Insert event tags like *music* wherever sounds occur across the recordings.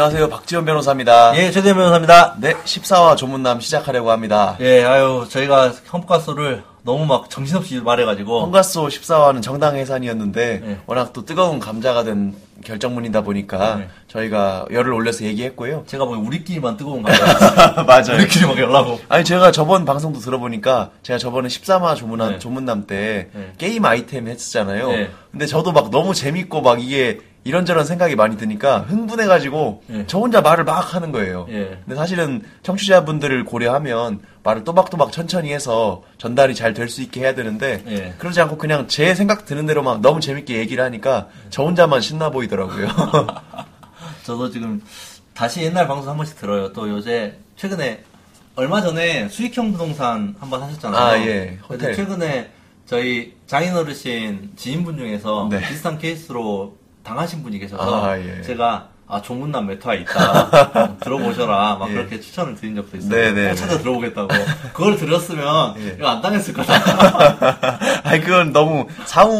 안녕하세요. 박지원 변호사입니다. 예, 최대현 변호사입니다. 네, 14화 조문남 시작하려고 합니다. 예, 아유, 저희가 헌가소를 너무 막 정신없이 말해가지고. 헌가소 14화는 정당 해산이었는데 네. 워낙 또 뜨거운 감자가 된 결정문이다 보니까 네. 저희가 열을 올려서 얘기했고요. 제가 뭐 우리끼리만 뜨거운 감자. *laughs* 맞아요. 우리끼리 막 연락하고. 아니 제가 저번 방송도 들어보니까 제가 저번에 13화 조문남, 네. 조문남 때 네. 게임 아이템 했었잖아요. 네. 근데 저도 막 너무 재밌고 막 이게 이런저런 생각이 많이 드니까 흥분해가지고 네. 저 혼자 말을 막 하는 거예요. 예. 근데 사실은 청취자분들을 고려하면 말을 또박또박 천천히 해서 전달이 잘 될 수 있게 해야 되는데 예. 그러지 않고 그냥 제 생각 드는 대로 막 너무 재밌게 얘기를 하니까 저 혼자만 신나 보이더라고요. *laughs* 저도 지금 다시 옛날 방송 한 번씩 들어요. 또 요새 최근에 얼마 전에 수익형 부동산 한 번 하셨잖아요. 아, 예. 근데 호텔. 최근에 저희 장인 어르신 지인분 중에서 네. 비슷한 케이스로 당하신 분이 계셔서 아, 예. 제가 아 조문남 메타에 있다 *laughs* 들어보셔라 막 예. 그렇게 추천을 드린 적도 있어요. 네, 네, 꼭 찾아 들어보겠다고 그걸 들었으면 예. 이거 안 당했을 거다. *laughs* 아니 그건 너무 사후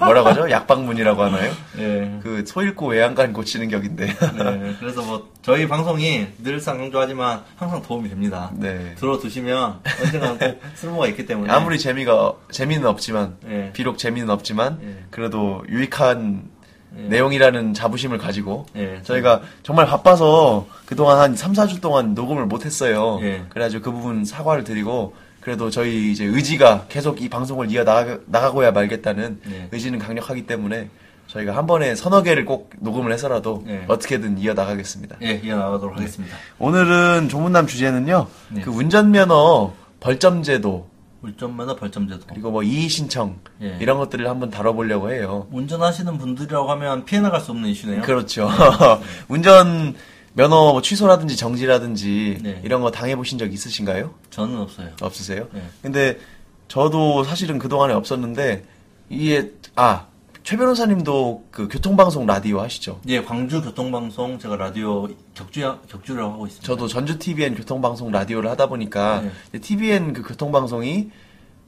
뭐라고 하죠? 약방문이라고 하나요? 예. 그 소잃고 외양간 고치는 격인데. 네, 그래서 뭐 저희 방송이 늘상 강조하지만 항상 도움이 됩니다. 네. 들어두시면 언젠가 꼭 쓸모가 있기 때문에 아무리 재미가 재미는 없지만 예. 비록 재미는 없지만 예. 그래도 유익한 예. 내용이라는 자부심을 가지고 예. 저희가 정말 바빠서 그동안 한 3, 4주 동안 녹음을 못 했어요. 예. 그래가지고 그 부분 사과를 드리고 그래도 저희 이제 의지가 계속 이 방송을 이어 나가, 나가고야 말겠다는 예. 의지는 강력하기 때문에 저희가 한 번에 서너 개를 꼭 녹음을 해서라도 예. 어떻게든 이어 나가겠습니다. 예, 이어 나가도록 하겠습니다. 오늘은 조문남 주제는요. 네. 그 운전면허 벌점 제도 울전면허 벌점 제도. 그리고 뭐 이의 신청 예. 이런 것들을 한번 다뤄보려고 해요. 운전하시는 분들이라고 하면 피해 나갈 수 없는 이슈네요. 그렇죠. *laughs* 운전 면허 뭐 취소라든지 정지라든지 네. 이런 거 당해보신 적 있으신가요? 저는 없어요. 없으세요? 네. 근데 저도 사실은 그동안에 없었는데 이게 아 최 변호사님도 그 교통방송 라디오 하시죠? 예, 광주 교통방송 제가 라디오 격주 격주를 하고 있습니다. 저도 전주 TVN 교통방송 라디오를 하다 보니까 네. TVN 그 교통방송이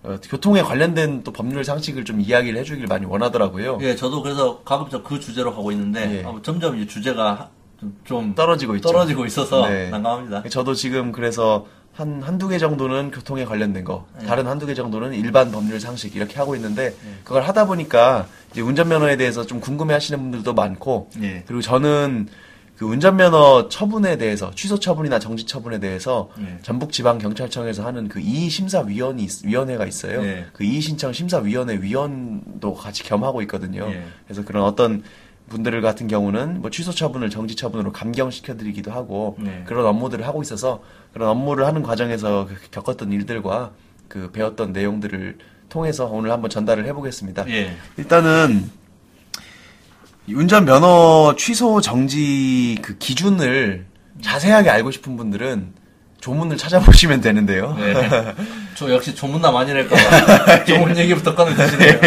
어, 교통에 관련된 또 법률 상식을 좀 이야기를 해주길 많이 원하더라고요. 예, 저도 그래서 가급적 그 주제로 하고 있는데 예. 아, 점점 이제 주제가 좀, 좀 떨어지고 있죠. 떨어지고 있어서 네. 난감합니다. 저도 지금 그래서 한, 한두 개 정도는 교통에 관련된 거, 네. 다른 한두 개 정도는 일반 법률 상식 이렇게 하고 있는데, 그걸 하다 보니까 이제 운전면허에 대해서 좀 궁금해 하시는 분들도 많고, 예. 그리고 저는 그 운전면허 처분에 대해서, 취소 처분이나 정지 처분에 대해서 네. 전북 지방 경찰청에서 하는 그 이의 심사 위원이, 있- 위원회가 있어요. 네. 그 이의 신청 심사 위원회 위원도 같이 겸하고 있거든요. 예. 그래서 그런 어떤 분들 같은 경우는 뭐 취소 처분을 정지 처분으로 감경시켜드리기도 하고 네. 그런 업무들을 하고 있어서 그런 업무를 하는 과정에서 그 겪었던 일들과 그 배웠던 내용들을 통해서 오늘 한번 전달을 해보겠습니다. 예. 일단은 이 운전 면허 취소 정지 그 기준을 자세하게 알고 싶은 분들은 조문을 찾아보시면 되는데요. 네. 저 역시 조문남 아니랄까봐 *laughs* 조문 얘기부터 꺼내주시네요.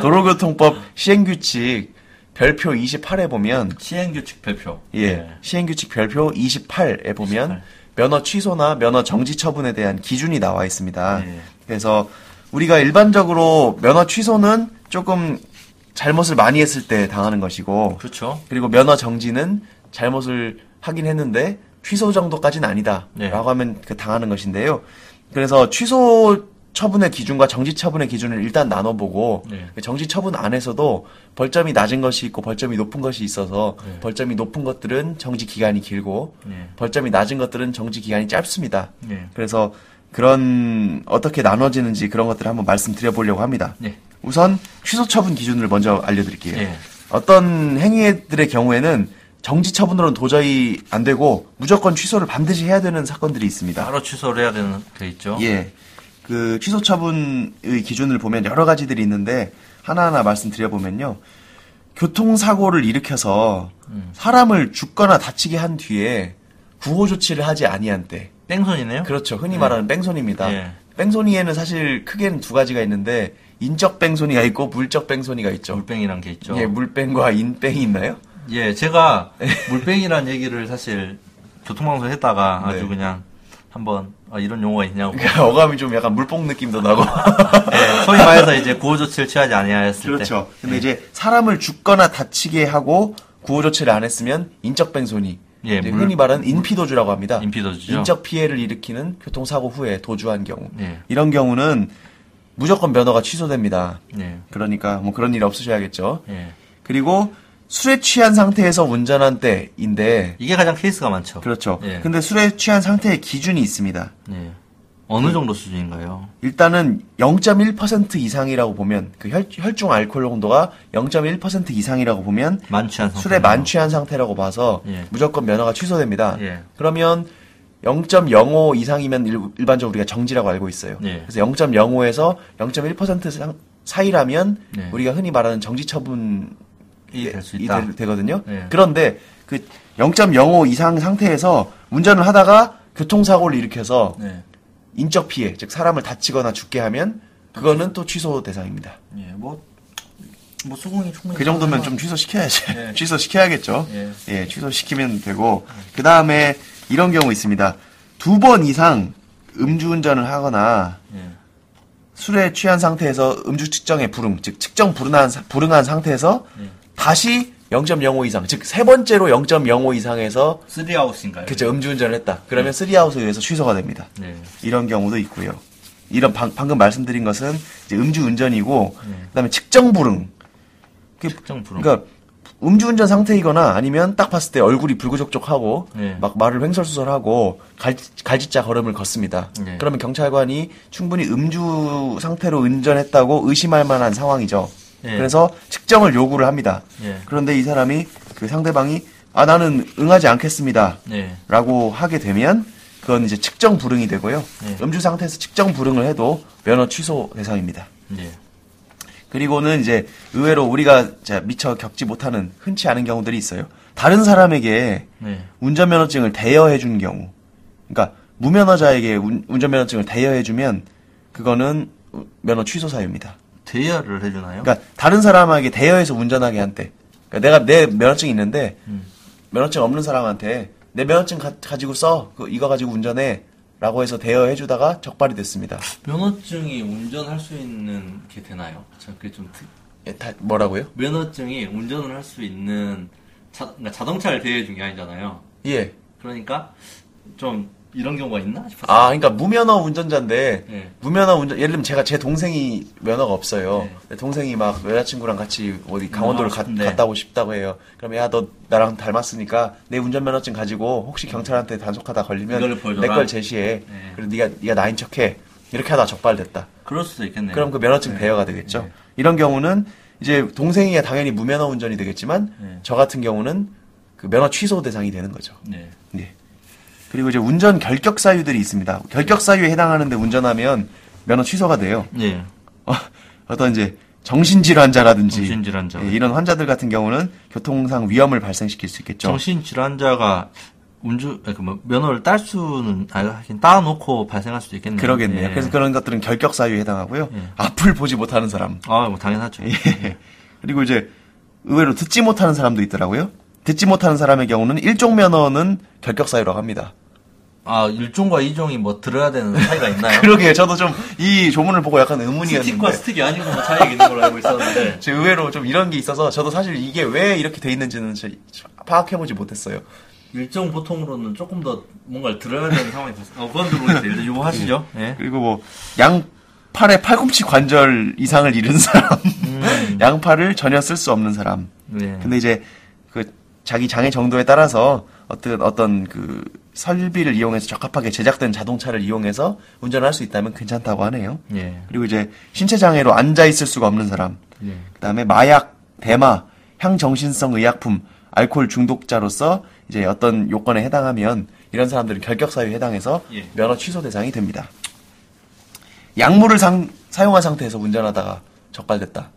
도로교통법 시행규칙 별표 28에 보면 시행규칙 발표. 예, 네. 시행규칙 별표 28에 보면 28. 면허 취소나 면허 정지 처분에 대한 기준이 나와 있습니다. 네. 그래서 우리가 일반적으로 면허 취소는 조금 잘못을 많이 했을 때 당하는 것이고 그렇죠. 그리고 면허 정지는 잘못을 하긴 했는데 취소 정도까지는 아니다. 네. 라고 하면 그 당하는 것인데요. 그래서 취소 처분의 기준과 정지 처분의 기준을 일단 나눠보고 네. 그 정지 처분 안에서도 벌점이 낮은 것이 있고 벌점이 높은 것이 있어서 네. 벌점이 높은 것들은 정지 기간이 길고 네. 벌점이 낮은 것들은 정지 기간이 짧습니다. 네. 그래서 그런 어떻게 나눠지는지 그런 것들을 한번 말씀드려 보려고 합니다. 네. 우선 취소 처분 기준을 먼저 알려드릴게요. 네. 어떤 행위들의 경우에는 정지 처분으로는 도저히 안 되고 무조건 취소를 반드시 해야 되는 사건들이 있습니다. 바로 취소를 해야 되는 게 있죠. 예. 그 취소 처분의 기준을 보면 여러 가지들이 있는데 하나하나 말씀드려 보면요. 교통사고를 일으켜서 음. 사람을 죽거나 다치게 한 뒤에 구호 조치를 하지 아니한 때. 땡손이네요. 그렇죠. 흔히 말하는 뺑소니입니다. 예. 뺑소니에는 사실 크게는 두 가지가 있는데 인적 뺑소니가 있고 물적 뺑소니가 있죠. 물뱅이란 게 있죠. 예, 물뺑과 인뺑이 있나요? 예, 제가 물뱅이란 얘기를 사실 교통방송 했다가 아주 네. 그냥 한번 아, 이런 용어가 있냐고. 그러니까 *laughs* 어감이 좀 약간 물뽕 느낌도 나고. 예, 소위 말해서 이제 구호 조치를 취하지 아니하였을 그렇죠. 때. 근데 예. 이제 사람을 죽거나 다치게 하고 구호 조치를 안 했으면 인적 뺑소니. 예, 물- 흔히 말하는 인피도주라고 합니다. 인피도주죠. 인적 피해를 일으키는 교통사고 후에 도주한 경우. 예. 이런 경우는 무조건 면허가 취소됩니다. 예. 그러니까 뭐 그런 일 없으셔야겠죠. 예. 그리고 술에 취한 상태에서 운전한 때인데 이게 가장 케이스가 많죠. 그렇죠. 예. 근데 술에 취한 상태의 기준이 있습니다. 예. 어느 정도 수준인가요? 일단은 0.1% 이상이라고 보면 그 혈, 혈중 알코올 농도가 0.1% 이상이라고 보면 만취한 상태. 술에 만취한 상태라고 봐서 예. 무조건 면허가 취소됩니다. 예. 그러면 0.05 이상이면 일, 일반적으로 우리가 정지라고 알고 있어요. 예. 그래서 0.05에서 0.1% 상- 사이라면 예. 우리가 흔히 말하는 정지 처분 이 이될 수 있다. 되, 거든요 예. 그런데 그 0.05 이상 상태에서 운전을 하다가 교통사고를 일으켜서 네. 인적 피해, 즉 사람을 다치거나 죽게 하면 그거는 또 취소 대상입니다. 예. 뭐, 뭐 수긍이 충분히. 그 정도면 좀 취소시켜야지. 예. *laughs* 취소시켜야겠죠. 예. 예, 취소시키면 되고. 그 다음에 이런 경우 있습니다. 두 번 이상 음주운전을 하거나 예. 술에 취한 상태에서 음주 측정에 불응, 즉 측정 불응한, 사- 불응한 상태에서 예. 다시 0.05 이상, 즉 세 번째로 0.05 이상에서 쓰리아웃인가요? 그저 음주운전을 했다. 그러면 쓰리아웃에 의해서 취소가 됩니다. 네. 이런 경우도 있고요. 이런 방, 금 말씀드린 것은 이제 음주운전이고 네. 그다음에 측정 불응. 그- 측정 불응. 그러니까 음주운전 상태이거나 아니면 딱 봤을 때 얼굴이 불구족족하고 네. 막 말을 횡설수설하고 갈, 갈짓자 걸음을 걷습니다. 네. 그러면 경찰관이 충분히 음주 상태로 운전했다고 의심할 만한 상황이죠. 네. 그래서 측정을 요구를 합니다. 네. 그런데 이 사람이 그 상대방이 아 나는 응하지 않겠습니다. 네. 라고 하게 되면 그건 이제 측정 불응이 되고요. 네. 음주 상태에서 측정 불응을 해도 면허 취소 대상입니다. 네. 그리고는 이제 의외로 우리가 자, 미처 겪지 못하는 흔치 않은 경우들이 있어요. 다른 사람에게 네. 운전면허증을 대여해 준 경우. 그러니까 무면허자에게 운, 운전면허증을 대여해 주면 그거는 면허 취소 사유입니다. 대여를 해주나요? 그러니까 다른 사람에게 대여해서 운전하게 한대. 그러니까 내가 내 면허증이 있는데 음. 면허증 없는 사람한테 내 면허증 가, 지고 써. 그, 이거 가지고 운전해. 라고 해서 대여해 주다가 적발이 됐습니다. 면허증이 운전할 수 있는 게 되나요? 저 그게 좀 특... 예, 다 뭐라고요? 면허증이 운전을 할 수 있는 자, 그러니까 자동차를 대여해 준 게 아니잖아요. 예. 그러니까 좀 이런 경우가 있나 싶었어요. 아, 그러니까 무면허 운전자인데 예. 무면허 운전 예를 들면 제가 제 동생이 면허가 없어요. 네. 동생이 막 여자친구랑 같이 어디 강원도를 가, 싶은데. 갔다 오고 싶다고 해요. 그럼 야 너 나랑 닮았으니까 내 운전면허증 가지고 혹시 경찰한테 단속하다 걸리면. 내 걸 제시해. 네. 그리고 네가 네가 나인 척해. 이렇게 하다 적발됐다. 그럴 수도 있겠네요. 그럼 그 면허증 네. 대여가 되겠죠. 네. 이런 경우는 이제 동생이 당연히 무면허 운전이 되겠지만 네. 저 같은 경우는 그 면허 취소 대상이 되는 거죠. 네. 네. 그리고 이제 운전 결격 사유들이 있습니다. 결격 사유에 해당하는데 운전하면 면허 취소가 돼요. 네. 어, 어떤 이제 정신질환자라든지 정신질환자. 예, 이런 환자들 같은 경우는 교통상 위험을 발생시킬 수 있겠죠. 정신질환자가 운주, 아니, 그 뭐, 면허를 딸 수는, 아, 하긴 따놓고 발생할 수도 있겠네요. 그러겠네요. 예. 그래서 그런 것들은 결격 사유에 해당하고요. 예. 앞을 보지 못하는 사람. 아, 뭐, 당연하죠. 예. 그리고 이제 의외로 듣지 못하는 사람도 있더라고요. 듣지 못하는 사람의 경우는 일종 면허는 결격 사유라고 합니다. 아, 일종과 이종이 뭐, 들어야 되는 차이가 있나요? *laughs* 그러게요. 저도 좀 이 조문을 보고 약간 스틱과 의문이었는데 스틱이 아니고 뭐 차이가 있는 걸로 알고 있었는데. *laughs* 제 의외로 좀 이런 게 있어서 저도 사실 이게 왜 이렇게 돼 있는지는 저- 파악해보지 못했어요. 일정 보통으로는 조금 더 뭔가를 들어야 되는 상황이 발생. 어, 그건 들어오겠어요. 일단 이거 하시죠. 예. 그리고 뭐 양 팔의 팔꿈치 관절 이상을 잃은 사람, *laughs* 양팔을 전혀 쓸 수 없는 사람. 네. 근데 이제 그 자기 장애 정도에 따라서 어떤 어떤 그 설비를 이용해서 적합하게 제작된 자동차를 이용해서 운전을 할수 있다면 괜찮다고 하네요. 예. 그리고 이제 신체 장애로 앉아 있을 수가 없는 사람. 예. 그다음에 마약, 대마, 향정신성 의약품, 알코올 중독자로서 이제 어떤 요건에 해당하면 이런 사람들은 결격 사유에 해당해서 예. 면허 취소 대상이 됩니다. 약물을 상- 사용한 상태에서 운전하다가 적발됐다.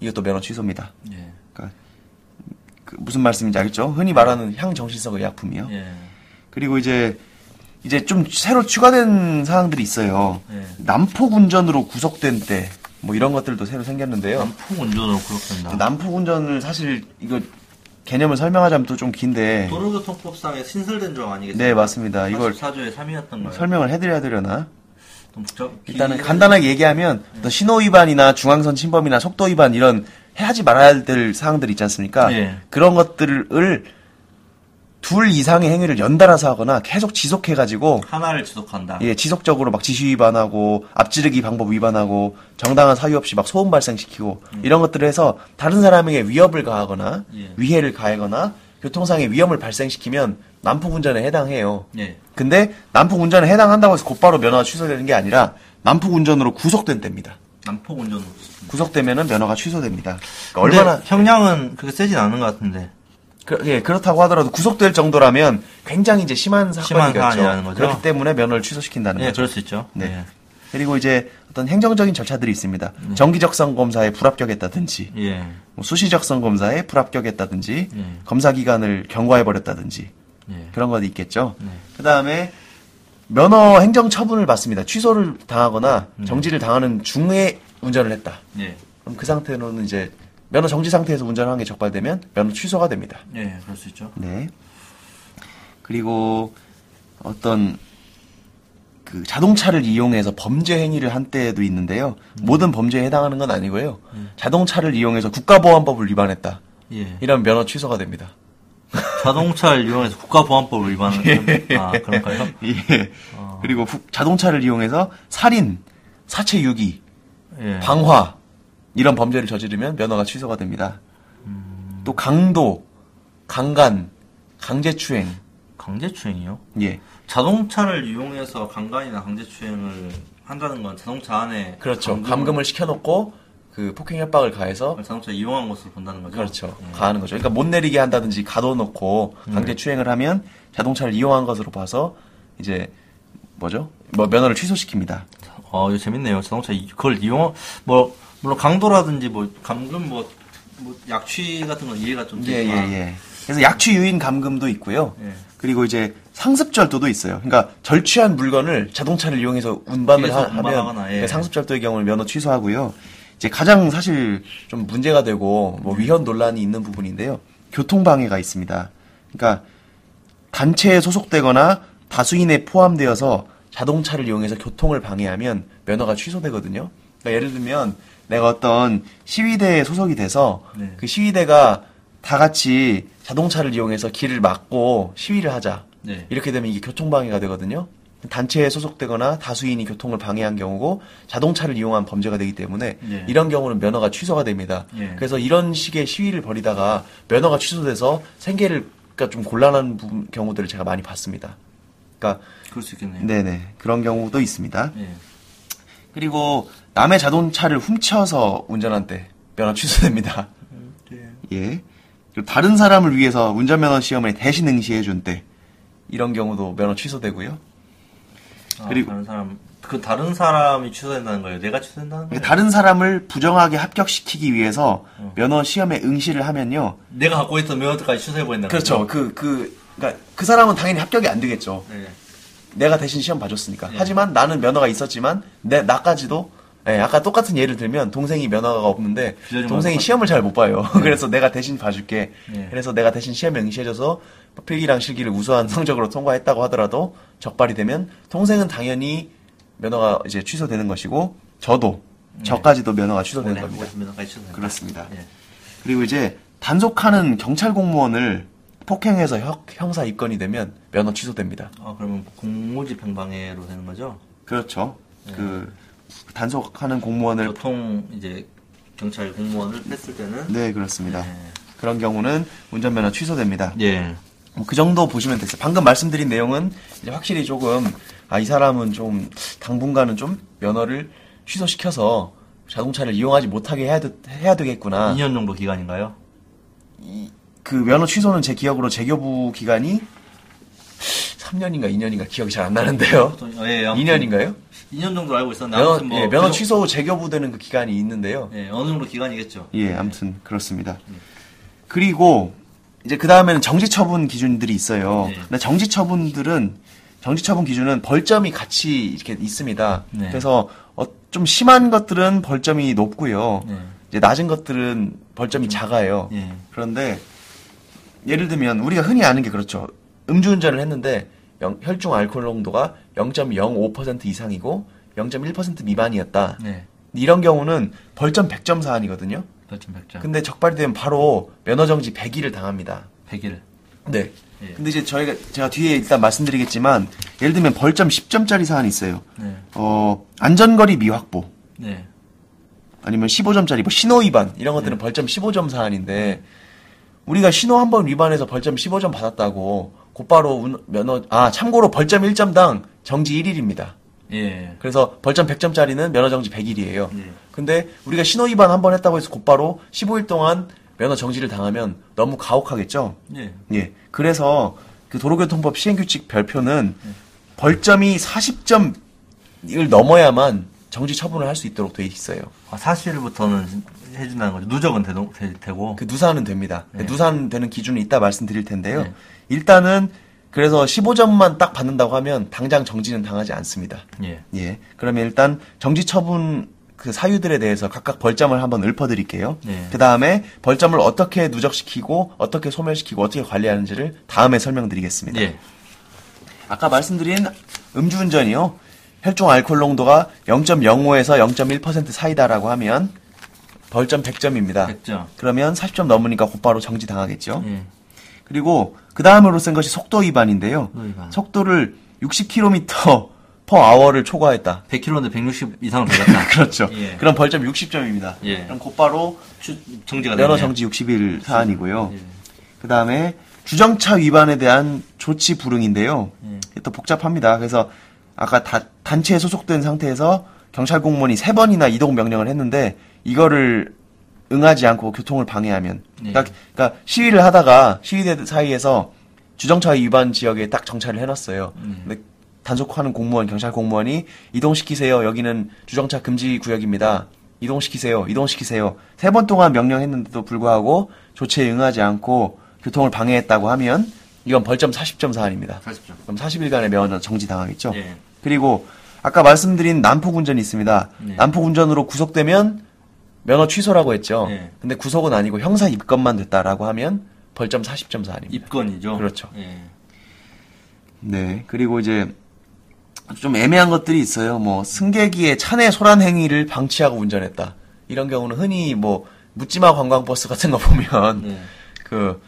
이것도 면허 취소입니다. 예. 그러니까 그 무슨 말씀인지 알겠죠? 흔히 말하는 향정신성 의약품이요. 예. 그리고 이제 이제 좀 새로 추가된 사항들이 있어요. 예. 난폭 운전으로 구속된 때 뭐 이런 것들도 새로 생겼는데요. 난폭 운전으로 그렇습니다. 난폭 운전을 사실 이거 개념을 설명하자면 또 좀 긴데 도로교통법상에 신설된 조항 아니겠습니까? 네 맞습니다. 이걸 4조의 3위였던 거예요. 설명을 해드려야 되려나? 일단은 기- 간단하게 얘기하면 어떤 신호 위반이나 중앙선 침범이나 속도 위반 이런 해하지 말아야 될 사항들 있지 않습니까? 예. 그런 것들을 둘 이상의 행위를 연달아서 하거나 계속 지속해가지고 하나를 지속한다. 예, 지속적으로 막 지시 위반하고 앞지르기 방법 위반하고 정당한 사유 없이 막 소음 발생시키고 이런 것들을 해서 다른 사람에게 위협을 가하거나 예. 위해를 가하거나 교통상의 위험을 발생시키면 난폭 운전에 해당해요. 예. 근데 난폭 운전에 해당한다고 해서 곧바로 면허가 취소되는 게 아니라 난폭 운전으로 구속된 때입니다. 난폭 운전으로. 구속되면은 면허가 취소됩니다. 그러니까 얼마나 형량은 그렇게 세진 않은 것 같은데. 그, 예, 그렇다고 하더라도 구속될 정도라면 굉장히 이제 심한 심한 사건이겠죠. 사안이라는 거죠? 그렇기 때문에 면허를 취소시킨다는 예, 거죠. 그럴 수 있죠. 네. 예. 그리고 이제 어떤 행정적인 절차들이 있습니다. 정기적성 검사에 불합격했다든지, 예. 뭐 수시적성 검사에 불합격했다든지, 예. 검사 기간을 경과해 버렸다든지 예. 그런 것이 있겠죠. 네. 그 다음에 면허 행정 처분을 받습니다. 취소를 당하거나 정지를 당하는 중에 운전을 했다. 예. 그럼 그 상태로는 이제 면허 정지 상태에서 운전하는 게 적발되면 면허 취소가 됩니다. 예, 그럴 수 있죠. 네. 그리고 어떤 그 자동차를 이용해서 범죄 행위를 한 때도 있는데요. 모든 범죄에 해당하는 건 아니고요. 자동차를 이용해서 국가보안법을 위반했다. 예. 이런 면허 취소가 됩니다. 자동차를 이용해서 국가보안법을 위반하는 아 그런가요? *laughs* 예. 그리고 후- 자동차를 이용해서 살인, 사체 유기, 예. 방화 이런 범죄를 저지르면 면허가 취소가 됩니다. 또 강도, 강간, 강제추행, 강제추행이요? 예, 자동차를 이용해서 강간이나 강제추행을 한다는 건 자동차 안에 그렇죠. 감금을- 감금을 시켜놓고 그 폭행 협박을 가해서 자동차 이용한 것으로 본다는 거죠. 그렇죠. 예. 가하는 거죠. 그러니까 못 내리게 한다든지 가둬놓고 음. 강제 추행을 하면 자동차를 이용한 것으로 봐서 이제 뭐죠? 뭐 면허를 취소시킵니다. 어, 이거 재밌네요. 자동차 이- 그걸 이용 뭐 물론 강도라든지 뭐 감금 뭐, 뭐 약취 같은 건 이해가 좀 예, 되지만 예, 예. 그래서 약취 유인 감금도 있고요. 예. 그리고 이제 상습절도도 있어요. 그러니까 절취한 물건을 자동차를 이용해서 운반을 하, 면 운반하거나, 예. 상습절도의 경우는 면허 취소하고요. 이제 가장 사실 좀 문제가 되고 뭐 위헌 논란이 있는 부분인데요. 교통방해가 있습니다. 그러니까 단체에 소속되거나 다수인에 포함되어서 자동차를 이용해서 교통을 방해하면 면허가 취소되거든요. 그러니까 예를 들면 내가 어떤 시위대에 소속이 돼서 네. 그 시위대가 다 같이 자동차를 이용해서 길을 막고 시위를 하자. 네. 이렇게 되면 이게 교통방해가 되거든요. 단체에 소속되거나 다수인이 교통을 방해한 경우고 자동차를 이용한 범죄가 되기 때문에 네. 이런 경우는 면허가 취소가 됩니다. 예. 그래서 이런 식의 시위를 벌이다가 면허가 취소돼서 생계를 그러니까 좀 곤란한 부분, 경우들을 제가 많이 봤습니다. 그러니까 그럴 수 있겠네요. 네네 그런 경우도 있습니다. 예. 그리고 남의 자동차를 훔쳐서 운전한 때 면허 취소됩니다. 예. 예. 그리고 다른 사람을 위해서 운전면허 시험을 대신 응시해 준 때 이런 경우도 면허 취소되고요. 아, 그리고- 다른 사람 그 다른 사람이 취소된다는 거예요. 내가 취소된다는 거예요. 다른 사람을 부정하게 합격시키기 위해서 면허 시험에 응시를 하면요. 내가 갖고 있던 면허까지 취소해 버린다는 그렇죠. 그, 그, 그니까 그 사람은 당연히 합격이 안 되겠죠. 네. 내가 대신 시험 봐줬으니까. 네. 하지만 나는 면허가 있었지만, 내, 나까지도, 예, 아까 똑같은 예를 들면, 동생이 면허가 없는데, 동생이 시험을 잘 못 봐요. *laughs* 그래서 내가 대신 봐줄게. 네. 그래서 내가 대신 시험에 응시해줘서, 필기랑 실기를 우수한 *laughs* 성적으로 통과했다고 하더라도, 적발이 되면, 동생은 당연히 면허가 이제 취소되는 것이고, 저도, 저까지도 면허가 취소되는 겁니다. 취소된다. 그렇습니다. 예. 그리고 이제, 단속하는 경찰 공무원을 폭행해서 형, 형사 입건이 되면, 면허 취소됩니다. 아 그러면 공무집 행방해로 되는 거죠? 그렇죠. 네. 그 단속하는 공무원을 보통 이제 경찰 공무원을 뺐을 때는 네 그렇습니다. 네. 그런 경우는 운전면허 취소됩니다. 예. 뭐 그 정도 보시면 됐어요. 방금 말씀드린 내용은 이제 확실히 조금 아 이 사람은 좀 당분간은 좀 면허를 취소시켜서 자동차를 이용하지 못하게 해야, 되, 해야 되겠구나. 2년 정도 기간인가요? 그 면허 취소는 제 기억으로 재교부 기간이 3년인가 2년인가 기억이 잘 안 나는데요. 보통- 예, 아무튼 2년인가요? 2년 정도 알고 있었는데 면허, 아무튼 뭐 예, 면허 그 취소 후 재교부되는 그 기간이 있는데요. 정- 예, 어느 정도 기간이겠죠. 예, 아무튼 그렇습니다. 그리고 이제 그 다음에는 정지 처분 기준들이 있어요. 네. 근데 정지 처분들은 정지 처분 기준은 벌점이 같이 이렇게 있습니다. 네. 그래서 어, 좀 심한 것들은 벌점이 높고요. 네. 이제 낮은 것들은 벌점이 작아요. 예. 그런데 예를 들면 우리가 흔히 아는 게 그렇죠. 음주운전을 했는데 영- 혈중 알코올 농도가 0.05% 이상이고 0.1% 미만이었다. 네. 이런 경우는 벌점 100점 사안이거든요. 별점 100점. 근데 적발이 되면 바로 면허정지 100일을 당합니다. 100일. 네. 예. 근데 이제 저희가 제가 뒤에 일단 말씀드리겠지만 예를 들면 벌점 10점짜리 사안이 있어요. 네. 어, 안전거리 미확보 네. 아니면 15점짜리 뭐 신호 위반 이런 네. 것들은 벌점 15점 사안인데 우리가 신호 한 번 위반해서 벌점 15점 받았다고 곧바로 운- 면허 아 참고로 벌점 1점당 정지 1일입니다. 예. 그래서 벌점 100점짜리는 면허 정지 100일이에요. 예. 근데 우리가 신호 위반 한 번 했다고 해서 곧바로 15일 동안 면허 정지를 당하면 너무 가혹하겠죠. 예. 예. 그래서 그 도로교통법 시행규칙 별표는 네. 벌점이 40점을 넘어야만 정지 처분을 할 수 있도록 돼 있어요. 아, 사실부터는 해준다는 거죠. 누적은 되도, 되, 고그 누사는 됩니다. 네. 누사는 되는 기준은 이따 말씀드릴 텐데요. 네. 일단은 그래서 15점만 딱 받는다고 하면 당장 정지는 당하지 않습니다. 예. 예. 그러면 일단 정지 처분 그 사유들에 대해서 각각 벌점을 한번 읊어드릴게요. 네. 그 다음에 벌점을 어떻게 누적시키고 어떻게 소멸시키고 어떻게 관리하는지를 다음에 설명드리겠습니다. 예. 아까 말씀드린 음주운전이요. 혈중 알코올 농도가 0.05에서 0.1% 사이다라고 하면 벌점 100점입니다. 100점. 그러면 40점 넘으니까 곧바로 정지 당하겠죠. 예. 그리고 그 다음으로 쓴 것이 속도 위반인데요. 속도 위반. 속도를 60km per hour를 초과했다. 100km인데 160 이상을 돌렸다. *laughs* 그렇죠. 예. 그럼 벌점 60점입니다. 예. 그럼 곧바로 추, 정지가 면허. 정지 60일 사안이고요. 예. 그 다음에 주정차 위반에 대한 조치 불응인데요. 예. 또 복잡합니다. 그래서 아까 다- 단체에 소속된 상태에서 경찰 공무원이 세 번이나 이동 명령을 했는데 이거를 응하지 않고 교통을 방해하면 네. 그러니까, 그러니까 시위를 하다가 시위대 사이에서 주정차 위반 지역에 딱 정차를 해놨어요. 음. 근데 단속하는 공무원 경찰 공무원이 이동시키세요. 여기는 주정차 금지 구역입니다. 이동시키세요. 이동시키세요. 세 번 동안 명령했는데도 불구하고 조치에 응하지 않고 교통을 방해했다고 하면 이건 벌점 40점 사안입니다. 40점. 그럼 40일간의 면허 정지 당하겠죠. 예. 그리고 아까 말씀드린 난폭 운전이 있습니다. 네. 난폭 운전으로 구속되면 면허 취소라고 했죠. 네. 근데 구속은 아니고 형사 입건만 됐다라고 하면 벌점 40점 사안입니다. 입건이죠. 그렇죠. 예. 네. 그리고 이제 좀 애매한 것들이 있어요. 뭐 승객이의 차내 소란 행위를 방치하고 운전했다. 이런 경우는 흔히 뭐 묻지마 관광버스 같은 거 보면 네. 그,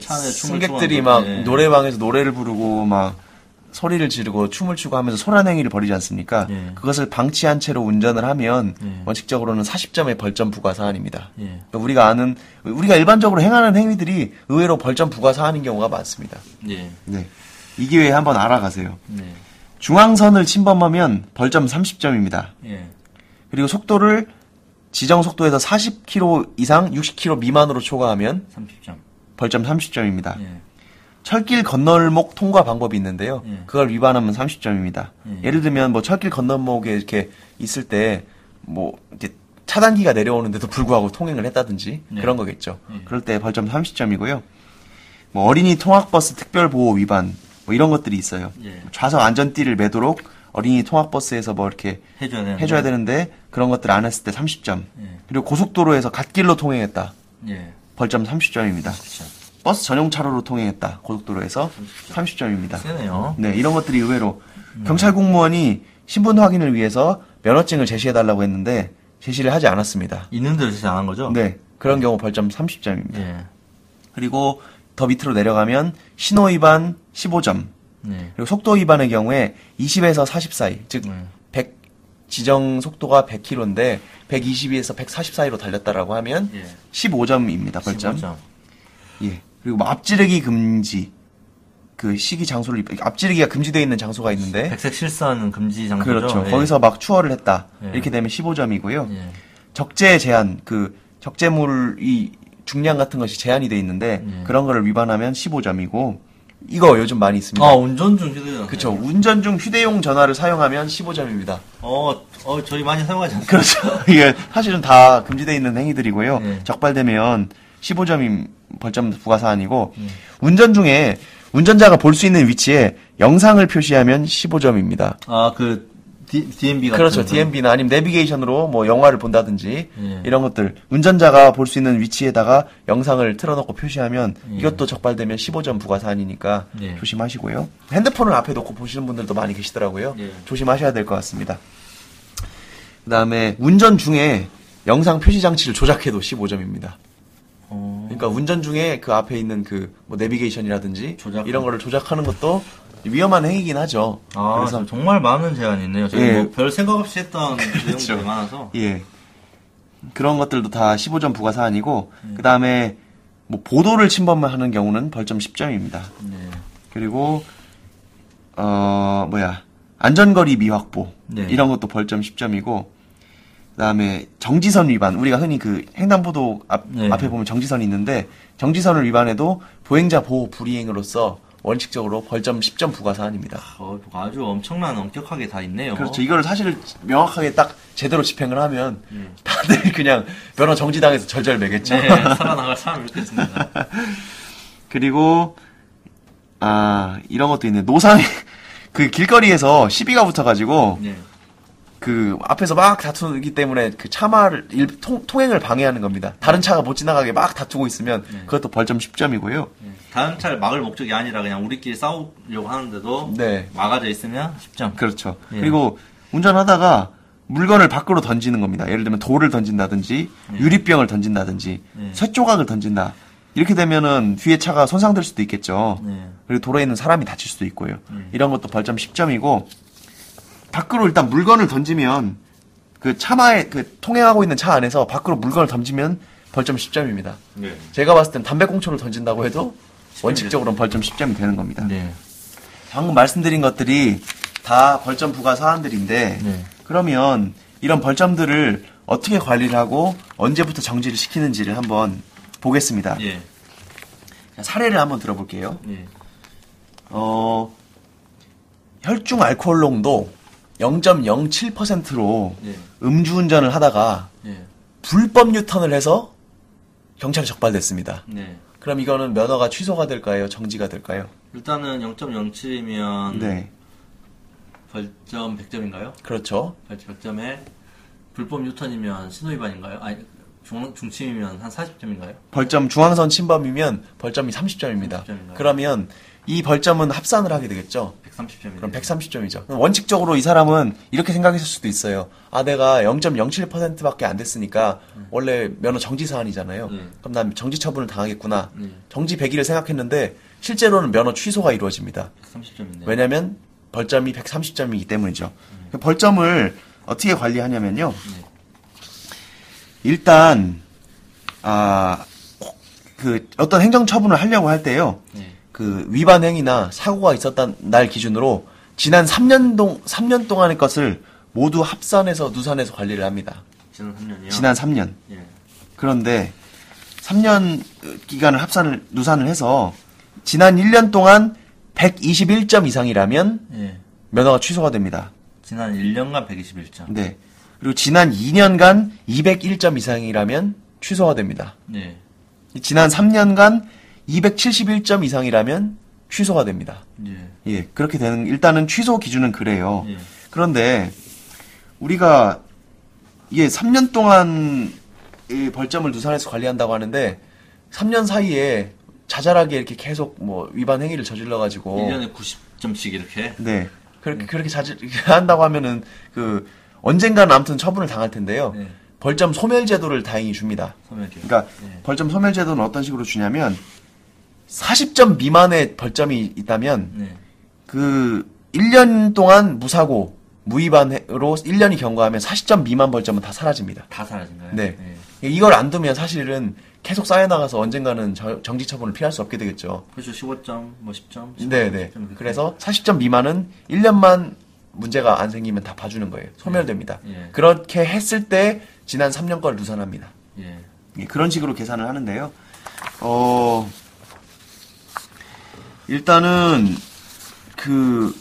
승객들이 추고 막. 네. 노래방에서 노래를 부르고 막 소리를 지르고 춤을 추고 하면서 소란 행위를 벌이지 않습니까? 네. 그것을 방치한 채로 운전을 하면 네. 원칙적으로는 40점의 벌점 부과 사안입니다. 예. 그러니까 우리가 아는 우리가 일반적으로 행하는 행위들이 의외로 벌점 부과 사안인 경우가 많습니다. 예. 네. 이 기회에 한번 알아가세요. 네. 중앙선을 침범하면 벌점 30점입니다. 예. 그리고 속도를 지정 속도에서 40km 이상 60km 미만으로 초과하면 30점. 벌점 30점입니다. 예. 철길 건널목 통과 방법이 있는데요. 예. 그걸 위반하면 30점입니다. 예. 예를 들면 뭐 철길 건널목에 이렇게 있을 때 뭐 이렇게 차단기가 내려오는데도 불구하고 통행을 했다든지 네. 그런 거겠죠. 예. 그럴 때 벌점 30점이고요. 뭐 어린이 통학버스 특별 보호 위반 뭐 이런 것들이 있어요. 예. 좌석 안전띠를 매도록 어린이 통학버스에서 뭐 이렇게 해줘야 되는. 해줘야 되는데 그런 것들 안 했을 때 30점. 예. 그리고 고속도로에서 갓길로 통행했다. 예. 벌점 30점입니다. 30점. 버스 전용 차로로 통행했다. 고속도로에서 30점. 30점 입니다. 세네요. 네, 이런 것들이 의외로 음. 경찰 공무원이 신분 확인을 위해서 면허증을 제시해 달라고 했는데 제시를 하지 않았습니다. 있는 대로 제시 안 한 거죠? 네, 그런 경우 벌점 30점입니다. 예. 그리고 더 밑으로 내려가면 신호 위반 15점, 네. 그리고 속도 위반의 경우에 20에서 40 사이, 즉 네. 100 지정 속도가 100km인데 122에서 140 사이로 달렸다라고 하면 예. 15점입니다. 벌점. 15점. 예. 그리고 뭐 앞지르기 금지. 그 시기 장소를 입- 앞지르기가 금지되어 있는 장소가 있는데 백색 실선 금지 장소죠. 그렇죠. 예. 거기서 막 추월을 했다. 예. 이렇게 되면 15점이고요. 예. 적재 제한 그 적재물이 중량 같은 것이 제한이 돼 있는데 예. 그런 거를 위반하면 15점이고 이거 요즘 많이 있습니다. 아 운전 중 휴대전. 그렇죠. 운전 중 휴대용 전화를 사용하면 15점입니다. 어, 어 저희 많이 사용하지 않습니까? 그렇죠. *laughs* 이게 사실은 다 금지되어 있는 행위들이고요. 예. 적발되면 15점이 벌점 부과 사안이고 예. 운전 중에 운전자가 볼 수 있는 위치에 영상을 표시하면 15점입니다. 아 그 DMB 같은. 그렇죠. 거. DMB나 아니면 내비게이션으로 뭐 영화를 본다든지 예. 이런 것들 운전자가 볼 수 있는 위치에다가 영상을 틀어놓고 표시하면 예. 이것도 적발되면 15점 부과 사안이니까 예. 조심하시고요. 핸드폰을 앞에 놓고 보시는 분들도 많이 계시더라고요. 예. 조심하셔야 될 것 같습니다. 그다음에 운전 중에 영상 표시 장치를 조작해도 15점입니다. 어. 그러니까 운전 중에 그 앞에 있는 그 뭐 내비게이션이라든지 조작. 이런 거를 조작하는 것도 위험한 행위긴 하죠. 아, 그래서 정말 많은 제한이 있네요. 저희 예. 뭐별 생각 없이 했던 *laughs* 그렇죠. 내용들이 많아서. 예. 그런 것들도 다 15점 부과 사안이고, 음. 그 다음에, 뭐, 보도를 침범하는 경우는 벌점 10점입니다. 네. 그리고, 어, 뭐야, 안전거리 미확보. 네. 이런 것도 벌점 10점이고, 그 다음에 정지선 위반. 우리가 흔히 그 횡단보도 앞, 네. 앞에 보면 정지선이 있는데, 정지선을 위반해도 보행자 보호 불이행으로서 원칙적으로 벌점 10점 부과 사안입니다. 어, 아주 엄청난 엄격하게 다 있네요. 그렇죠. 이거를 사실 명확하게 딱 제대로 집행을 하면 다들 그냥 면허 정지당해서 절절 매겠죠. 네, 살아나갈 사람이 있습니다. *laughs* 그리고 아 이런 것도 있네. 노상 그 길거리에서 시비가 붙어가지고 네. 그 앞에서 막 다투기 때문에 그 차마를 일, 통, 통행을 방해하는 겁니다. 다른 차가 못 지나가게 막 다투고 있으면 그것도 벌점 10점이고요. 네. 다른 차를 막을 목적이 아니라 그냥 우리끼리 싸우려고 하는데도 네. 막아져 있으면 10점. 그렇죠. 예. 그리고 운전하다가 물건을 밖으로 던지는 겁니다. 예를 들면 돌을 던진다든지 유리병을 던진다든지 예. 쇳조각을 던진다. 이렇게 되면은 뒤에 차가 손상될 수도 있겠죠. 네. 그리고 도로에 있는 사람이 다칠 수도 있고요. 이런 것도 벌점 10점이고 밖으로 일단 물건을 던지면 그 차마에 그 통행하고 있는 차 안에서 밖으로 물건을 던지면 벌점 10점입니다. 네. 제가 봤을 땐 담배꽁초를 던진다고 해도 원칙적으로는 벌점 10점이 되는 겁니다. 네. 방금 말씀드린 것들이 다 벌점 부과 사안들인데 네. 그러면 이런 벌점들을 어떻게 관리를 하고 언제부터 정지를 시키는지를 한번 보겠습니다. 예. 자, 사례를 한번 들어볼게요. 예. 어, 혈중 알코올 농도 0.07%로 예. 음주운전을 하다가 예. 불법 유턴을 해서 경찰에 적발됐습니다. 네. 그럼 이거는 면허가 취소가 될까요? 정지가 될까요? 일단은 0.07이면 네, 벌점 100점인가요? 그렇죠. 벌점 100점에 불법 유턴이면 신호위반인가요? 아니 중, 중침이면 한 40점인가요? 벌점 중앙선 침범이면 벌점이 30점입니다. 30점인가요? 그러면 이 벌점은 합산을 하게 되겠죠. 130점이네요. 그럼 130점이죠. 원칙적으로 이 사람은 이렇게 생각했을 수도 있어요. 아, 내가 0.07%밖에 안 됐으니까 원래 면허 정지 사안이잖아요. 음. 그럼 난 정지 처분을 당하겠구나. 음. 정지 100일을 생각했는데 실제로는 면허 취소가 이루어집니다. 130점이네요. 왜냐면 벌점이 130점이기 때문이죠. 그 벌점을 어떻게 관리하냐면요. 네. 일단 아, 그 어떤 행정 처분을 하려고 할 때요. 네. 그 위반 행위나 사고가 있었던 날 기준으로 지난 3년 동 3년 동안의 것을 모두 합산해서 누산해서 관리를 합니다. 지난 3년이요? 지난 3년. 예. 그런데 3년 기간을 합산을 누산을 해서 지난 1년 동안 121점 이상이라면 예. 면허가 취소가 됩니다. 지난 1년간 121점. 네. 그리고 지난 2년간 201점 이상이라면 취소가 됩니다. 네. 지난 3년간 271점 이상이라면 취소가 됩니다. 예. 예, 그렇게 되는 일단은 취소 기준은 그래요. 예. 그런데 우리가 이게 3년 동안 이 벌점을 누산해서 관리한다고 하는데 3년 사이에 자잘하게 이렇게 계속 뭐 위반 행위를 저질러 가지고 1년에 90점씩 이렇게. 네. 그렇게 그렇게 자질 *laughs* 한다고 하면은 그 언젠가는 아무튼 처분을 당할 텐데요. 네. 벌점 소멸 제도를 다행히 줍니다. 소멸이요. 그러니까 네. 벌점 소멸 제도는 어떤 식으로 주냐면 40점 미만의 벌점이 있다면 네. 그 1년 동안 무사고 무위반으로 1년이 경과하면 40점 미만 벌점은 다 사라집니다. 다 사라진가요? 네. 이걸 안 두면 사실은 계속 쌓여나가서 언젠가는 저- 정지 처분을 피할 수 없게 되겠죠. 그렇죠. 15점, 뭐 10점. 15점, 네네. 10점 이렇게. 그래서 40점 미만은 1년만 문제가 안 생기면 다 봐주는 거예요. 소멸됩니다. 예. 그렇게 했을 때 지난 3년 걸 누산합니다. 예. 예, 그런 식으로 계산을 하는데요. 어, 일단은, 그,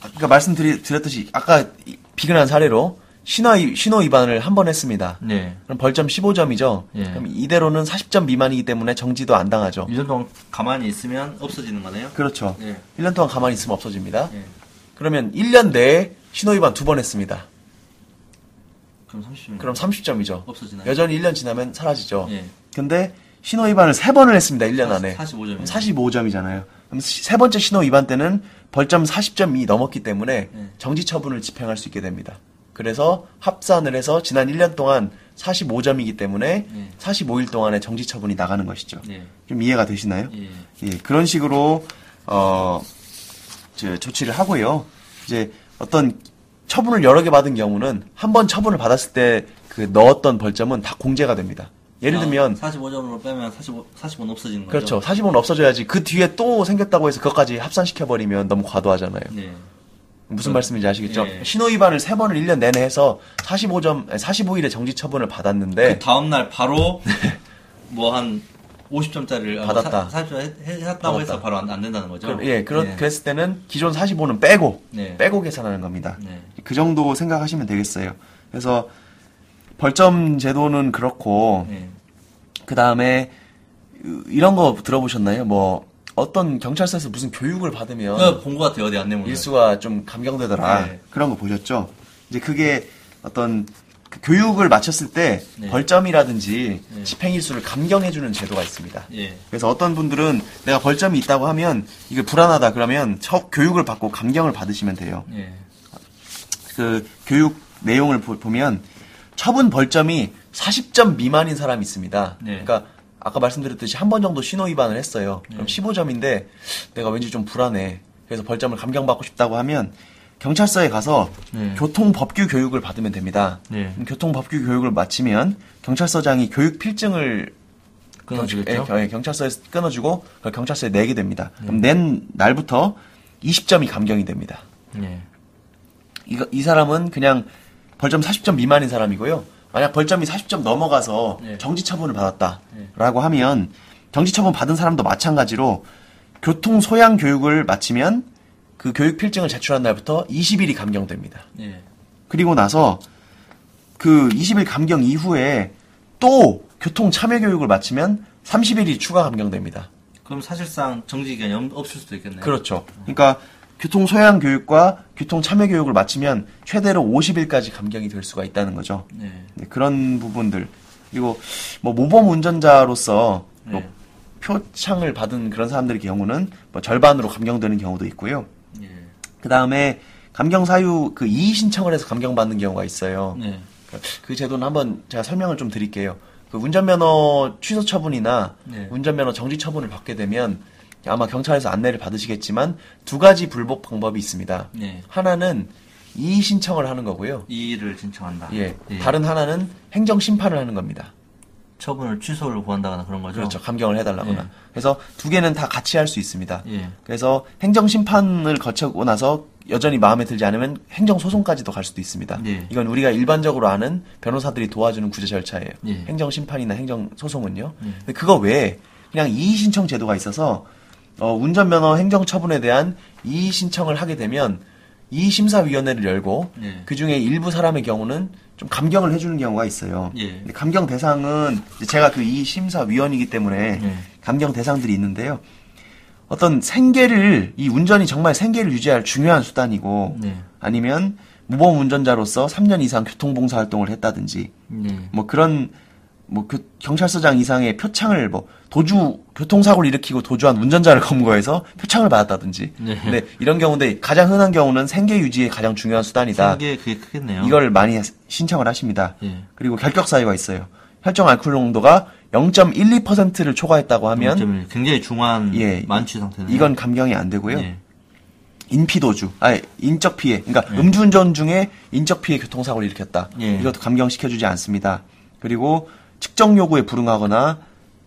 아까 말씀드렸듯이, 아까 이- 비근한 사례로 신호, 위- 신호 위반을 한 번 했습니다. 네. 그럼 벌점 15점이죠? 예. 그럼 이대로는 40점 미만이기 때문에 정지도 안 당하죠. 1년 동안 가만히 있으면 없어지는 거네요? 그렇죠. 예. 1년 동안 가만히 있으면 없어집니다. 예. 그러면 1년 내에 신호 위반 두 번 했습니다. 그럼 30점. 그럼 30점이죠. 없어지나요? 여전히 1년 지나면 사라지죠. 예. 근데 신호 위반을 세 번을 했습니다. 1년 안에. 45점이요. 45점이잖아요. 세 번째 신호 위반 때는 벌점 40점이 넘었기 때문에 네. 정지 처분을 집행할 수 있게 됩니다. 그래서 합산을 해서 지난 1년 동안 45점이기 때문에 예. 45일 동안의 정지 처분이 나가는 것이죠. 예. 좀 이해가 되시나요? 예. 예, 그런 식으로 어, 저, 조치를 하고요. 이제 어떤 처분을 여러 개 받은 경우는 한 번 처분을 받았을 때 그 넣었던 벌점은 다 공제가 됩니다. 예를 들면 45점으로 빼면 45, 45는 없어지는 거죠. 그렇죠. 45는 없어져야지 그 뒤에 또 생겼다고 해서 그것까지 합산시켜 버리면 너무 과도하잖아요. 네. 무슨 말씀인지 아시겠죠? 예. 신호 위반을 세 번을 1년 내내 해서 45점 45일의 정지 처분을 받았는데 그 다음 날 바로 *laughs* 뭐 한 50점짜리를 네. 받았다. 40점 했다고 해서 바로 안, 안 된다는 거죠. 그, 예, 그런 예. 그랬을 때는 기존 45는 빼고 네. 빼고 계산하는 겁니다. 네. 그 정도 생각하시면 되겠어요. 그래서 벌점 제도는 그렇고 네. 그 다음에 이런 거 들어보셨나요? 뭐 어떤 경찰서에서 무슨 교육을 받으면 그거 본것 같아요, 어디 안내문을. 일수가 좀 감경되더라. 네. 그런 거 보셨죠? 이제 그게 어떤 그 교육을 마쳤을 때 네. 벌점이라든지 네. 집행일수를 감경해주는 제도가 있습니다. 예. 그래서 어떤 분들은 내가 벌점이 있다고 하면 이게 불안하다 그러면 첫 교육을 받고 감경을 받으시면 돼요. 예. 그 교육 내용을 보, 면 처분 벌점이 40점 미만인 사람이 있습니다. 네. 그러니까 아까 말씀드렸듯이 한 번 정도 신호 위반을 했어요. 그럼 네. 15점인데 내가 왠지 좀 불안해. 그래서 벌점을 감경받고 싶다고 하면 경찰서에 가서 네. 교통법규 교육을 받으면 됩니다. 네. 그럼 교통법규 교육을 마치면 경찰서장이 교육 필증을 끊어주겠죠? 경, 예, 경찰서에서 끊어주고 그걸 경찰서에 내게 됩니다. 그럼 낸 날부터 20점이 감경이 됩니다. 예. 이거, 이 사람은 그냥 벌점 40점 미만인 사람이고요. 만약 벌점이 40점 넘어가서 네. 정지 처분을 받았다라고 하면 정지 처분 받은 사람도 마찬가지로 교통 소양 교육을 마치면 그 교육 필증을 제출한 날부터 20일이 감경됩니다. 예. 그리고 나서 그 20일 감경 이후에 또 교통 참여 교육을 마치면 30일이 추가 감경됩니다. 그럼 사실상 정지 기간이 없- 없을 수도 있겠네요. 그렇죠. 그러니까 교통 소양 교육과 교통 참여 교육을 마치면 최대로 50일까지 감경이 될 수가 있다는 거죠. 네. 네, 그런 부분들 그리고 뭐 모범 운전자로서 뭐 네. 표창을 받은 그런 사람들의 경우는 뭐 절반으로 감경되는 경우도 있고요. 예. 그 다음에 감경 사유 그 이의 신청을 해서 감경 받는 경우가 있어요. 네. 그 제도는 한번 제가 설명을 좀 드릴게요. 그 운전면허 취소 처분이나 네. 운전면허 정지 처분을 받게 되면 아마 경찰에서 안내를 받으시겠지만 두 가지 불복 방법이 있습니다. 네. 하나는 이의 신청을 하는 거고요. 이의를 신청한다. 예. 다른 하나는 행정 심판을 하는 겁니다. 처분을 취소를 구한다거나 그런 거죠. 그렇죠. 감경을 해달라거나. 예. 그래서 두 개는 다 같이 할 수 있습니다. 예. 그래서 행정 심판을 거쳐고 나서 여전히 마음에 들지 않으면 행정 소송까지도 갈 수도 있습니다. 예. 이건 우리가 일반적으로 아는 변호사들이 도와주는 구제 절차예요. 예. 행정 심판이나 행정 소송은요. 예. 근데 그거 외에 그냥 이의 신청 제도가 있어서 어, 운전면허 행정 처분에 대한 이의 신청을 하게 되면 이의 심사위원회를 열고 예. 그 중에 일부 사람의 경우는 좀 감경을 해주는 경우가 있어요. 예. 감경 대상은 제가 그 이의 심사위원이기 때문에 예. 감경 대상들이 있는데요. 어떤 생계를 이 운전이 정말 생계를 유지할 중요한 수단이고 네. 아니면 무보험 운전자로서 3년 이상 교통봉사 활동을 했다든지 네. 뭐 그런 뭐 교- 경찰서장 이상의 표창을 뭐 도주 교통사고를 일으키고 도주한 운전자를 *laughs* 검거해서 표창을 받았다든지 네. 근데 이런 경우인데 가장 흔한 경우는 생계 유지의 가장 중요한 수단이다. 게 그게 크겠네요. 이걸 많이 신청을 하십니다. 예. 그리고 결격 사유가 있어요. 혈중 알코올 농도가 0.12%를 초과했다고 하면 점점이 굉장히 중한 예, 만취 상태네요. 이건 감경이 안 되고요. 예. 인피도주, 아 인적 피해, 그러니까 음주운전 중에 인적 피해 교통사고를 일으켰다. 예. 이것도 감경시켜주지 않습니다. 그리고 측정 요구에 불응하거나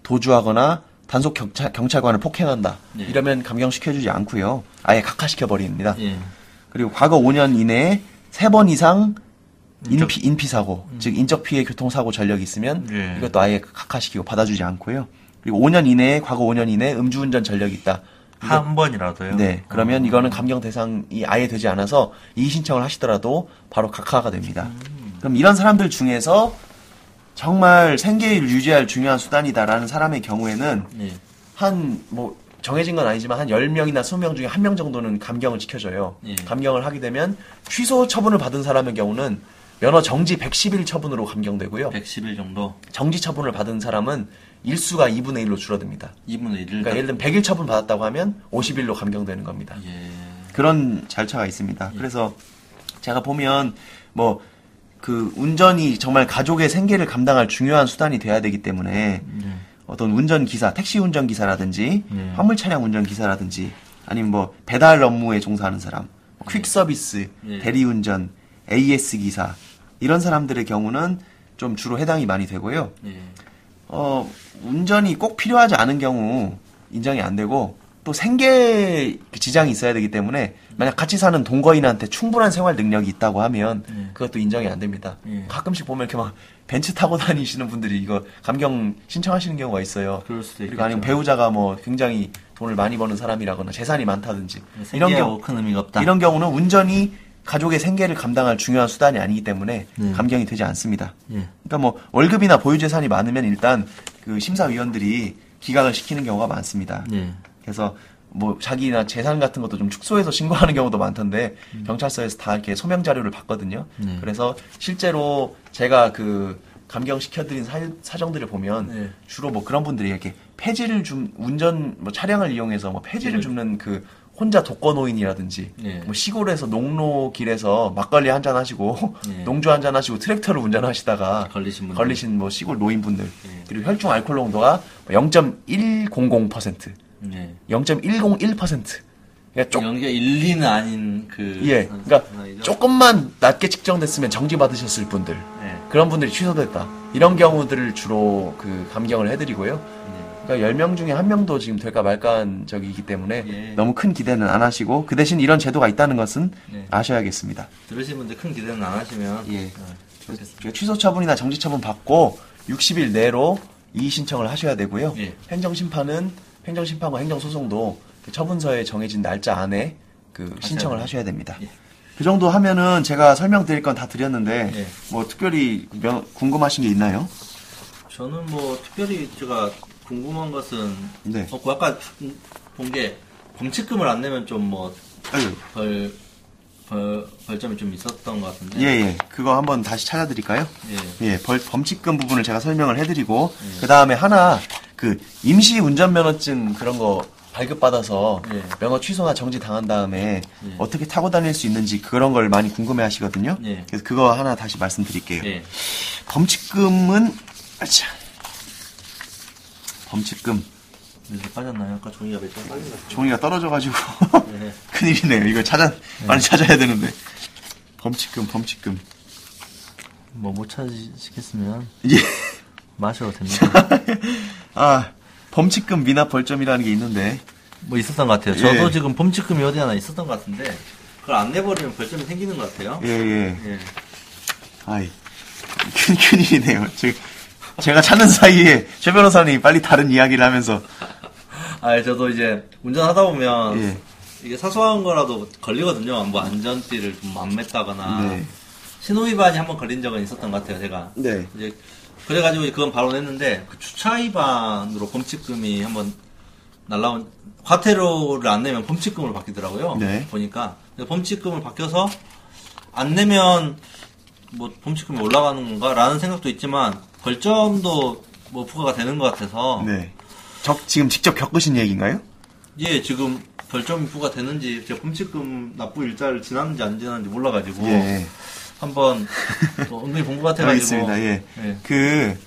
도주하거나 단속 경찰, 경찰관을 폭행한다. 예. 이러면 감경시켜주지 않고요. 아예 각하시켜 버립니다. 예. 그리고 과거 5년 이내에 3번 이상 인피, 인피 사고, 즉 인적 피해 교통사고 전력이 있으면 예. 이것도 아예 각하시키고 받아주지 않고요. 그리고 5년 이내에 과거 5년 이내에 음주운전 전력이 있다. 이거- 한 번이라도요. 네, 그러면 어. 이거는 감경 대상이 아예 되지 않아서 이의 신청을 하시더라도 바로 각하가 됩니다. 그럼 이런 사람들 중에서 정말 생계를 유지할 중요한 수단이다라는 사람의 경우에는 예. 한뭐 정해진 건 아니지만 한 10명이나 20명 중에 한 명 정도는 감경을 지켜줘요. 예. 감경을 하게 되면 취소 처분을 받은 사람의 경우는 면허 정지 110일 처분으로 감경되고요. 110일 정도. 정지 처분을 받은 사람은 일수가 2분의 1로 줄어듭니다. 2분의 1을. 그러니까 예를 들면 100일 처분 받았다고 하면 50일로 감경되는 겁니다. 예. 그런 절차가 있습니다. 그래서 제가 보면 뭐 그 운전이 정말 가족의 생계를 감당할 중요한 수단이 돼야 되기 때문에 네. 어떤 운전 기사, 택시 운전 기사라든지 네. 화물 차량 운전 기사라든지 아니면 뭐 배달 업무에 종사하는 사람, 뭐퀵 서비스, 네. 대리 운전, AS 기사 이런 사람들의 경우는 좀 주로 해당이 많이 되고요. 예. 어, 운전이 꼭 필요하지 않은 경우 인정이 안 되고 또 생계 지장이 있어야 되기 때문에 만약 같이 사는 동거인한테 충분한 생활 능력이 있다고 하면 네. 그것도 인정이 안 됩니다. 네. 가끔씩 보면 이렇게 막 벤츠 타고 *laughs* 다니시는 분들이 이거 감경 신청하시는 경우가 있어요. 그럴 수도 그리고 있겠죠. 아니면 배우자가 뭐 굉장히 돈을 많이 버는 사람이라거나 재산이 많다든지 이런 이런 경우 경우 큰 의미가 없다. 이런 경우는 운전이 가족의 생계를 감당할 중요한 수단이 아니기 때문에 네. 감경이 되지 않습니다. 예. 그러니까 뭐 월급이나 보유 재산이 많으면 일단 그 심사위원들이 기각을 시키는 경우가 많습니다. 예. 그래서 뭐 자기나 재산 같은 것도 좀 축소해서 신고하는 경우도 많던데 경찰서에서 다 이렇게 소명 자료를 받거든요. 네. 그래서 실제로 제가 그 감경 시켜드린 사, 사정들을 보면 네. 주로 뭐 그런 분들이 이렇게 폐지를 좀 운전 뭐 차량을 이용해서 뭐 폐지를 네. 줍는 그 혼자 독거노인이라든지 네. 뭐 시골에서 농로 길에서 막걸리 한 잔 하시고 네. *laughs* 농주 한 잔 하시고 트랙터를 운전하시다가 걸리신 분들. 걸리신 뭐 시골 노인분들 네. 그리고 혈중 알코올 농도가 0.100% 예. 0.101% 그러니까 조, 연계 1, 2는 아닌 그. 예, 선- 그러니까 선상이죠? 조금만 낮게 측정됐으면 정지 받으셨을 분들 예. 그런 분들이 취소됐다 이런 경우들을 주로 그 감경을 해드리고요. 예. 그러니까 10명 중에 한 명도 지금 될까 말까한 적이기 때문에 예. 너무 큰 기대는 안 하시고 그 대신 이런 제도가 있다는 것은 네. 아셔야겠습니다. 들으신 분들 큰 기대는 안 하시면. 예. 저희가 취소 처분이나 정지 처분 받고 60일 내로 이의 신청을 하셔야 되고요. 예. 행정 심판은 행정 심판과 행정 소송도 그 처분서에 정해진 날짜 안에 그 신청을. 하셔야 됩니다. 예. 그 정도 하면은 제가 설명드릴 건 다 드렸는데 예. 뭐 특별히 명- 궁금하신 게 있나요? 저는 뭐 특별히 제가 궁금한 것은 네. 없고 아까 본 게 범칙금을 안 내면 좀뭐 아유, 벌, 벌, 벌점이 좀 있었던 것 같은데. 예, 예. 그거 한번 다시 찾아드릴까요? 예. 예, 벌, 범칙금 부분을 제가 설명을 해드리고, 예. 그 다음에 하나, 그, 임시 운전면허증 그런 거 발급받아서 예. 면허 취소나 정지 당한 다음에 예. 어떻게 타고 다닐 수 있는지 그런 걸 많이 궁금해 하시거든요. 예. 그래서 그거 하나 다시 말씀드릴게요. 예. 범칙금은, 아차. 범칙금. 이제 빠졌나요? 아까 종이가 몇장 것 종이가 떨어져가지고. 예. *laughs* *laughs* 큰일이네요. 이거 찾아, 많이 찾아야 되는데. 범칙금, 범칙금. 뭐 못 찾으시겠으면 예. *laughs* 마셔도 됩니다. 아, 범칙금 미납 벌점이라는 게 있는데, 뭐 있었던 것 같아요. 저도 예. 지금 범칙금이 어디 하나 있었던 것 같은데 그걸 안 내버리면 벌점이 생기는 것 같아요. 예, 예. 예. 아이, 큰, 큰일이네요. 제, 제가 찾는 사이에 최 변호사님이 빨리 다른 이야기를 하면서, 아, 저도 이제 운전하다 보면 예. 이게 사소한 거라도 걸리거든요. 뭐 안전띠를 좀안 맸다거나 네. 신호 위반이 한번 걸린 적은 있었던 것 같아요. 제가 네. 이제 그래가지고 그건 바로 냈는데 그 주차 위반으로 범칙금이 한번 날라온 과태료를 안 내면 범칙금으로 바뀌더라고요. 네. 보니까 범칙금을 바뀌어서 안 내면 뭐 범칙금이 올라가는 건가라는 생각도 있지만 벌점도 뭐 부과가 되는 것 같아서 네. 적, 지금 직접 겪으신 얘기인가요? 예 지금 벌점이 부과되는지 제가 범칙금 납부 일자를 지났는지 안 지났는지 몰라가지고 예. 한번 *laughs* 또 은근히 본 것 같아가지고 알겠습니다. 예. 예. 그,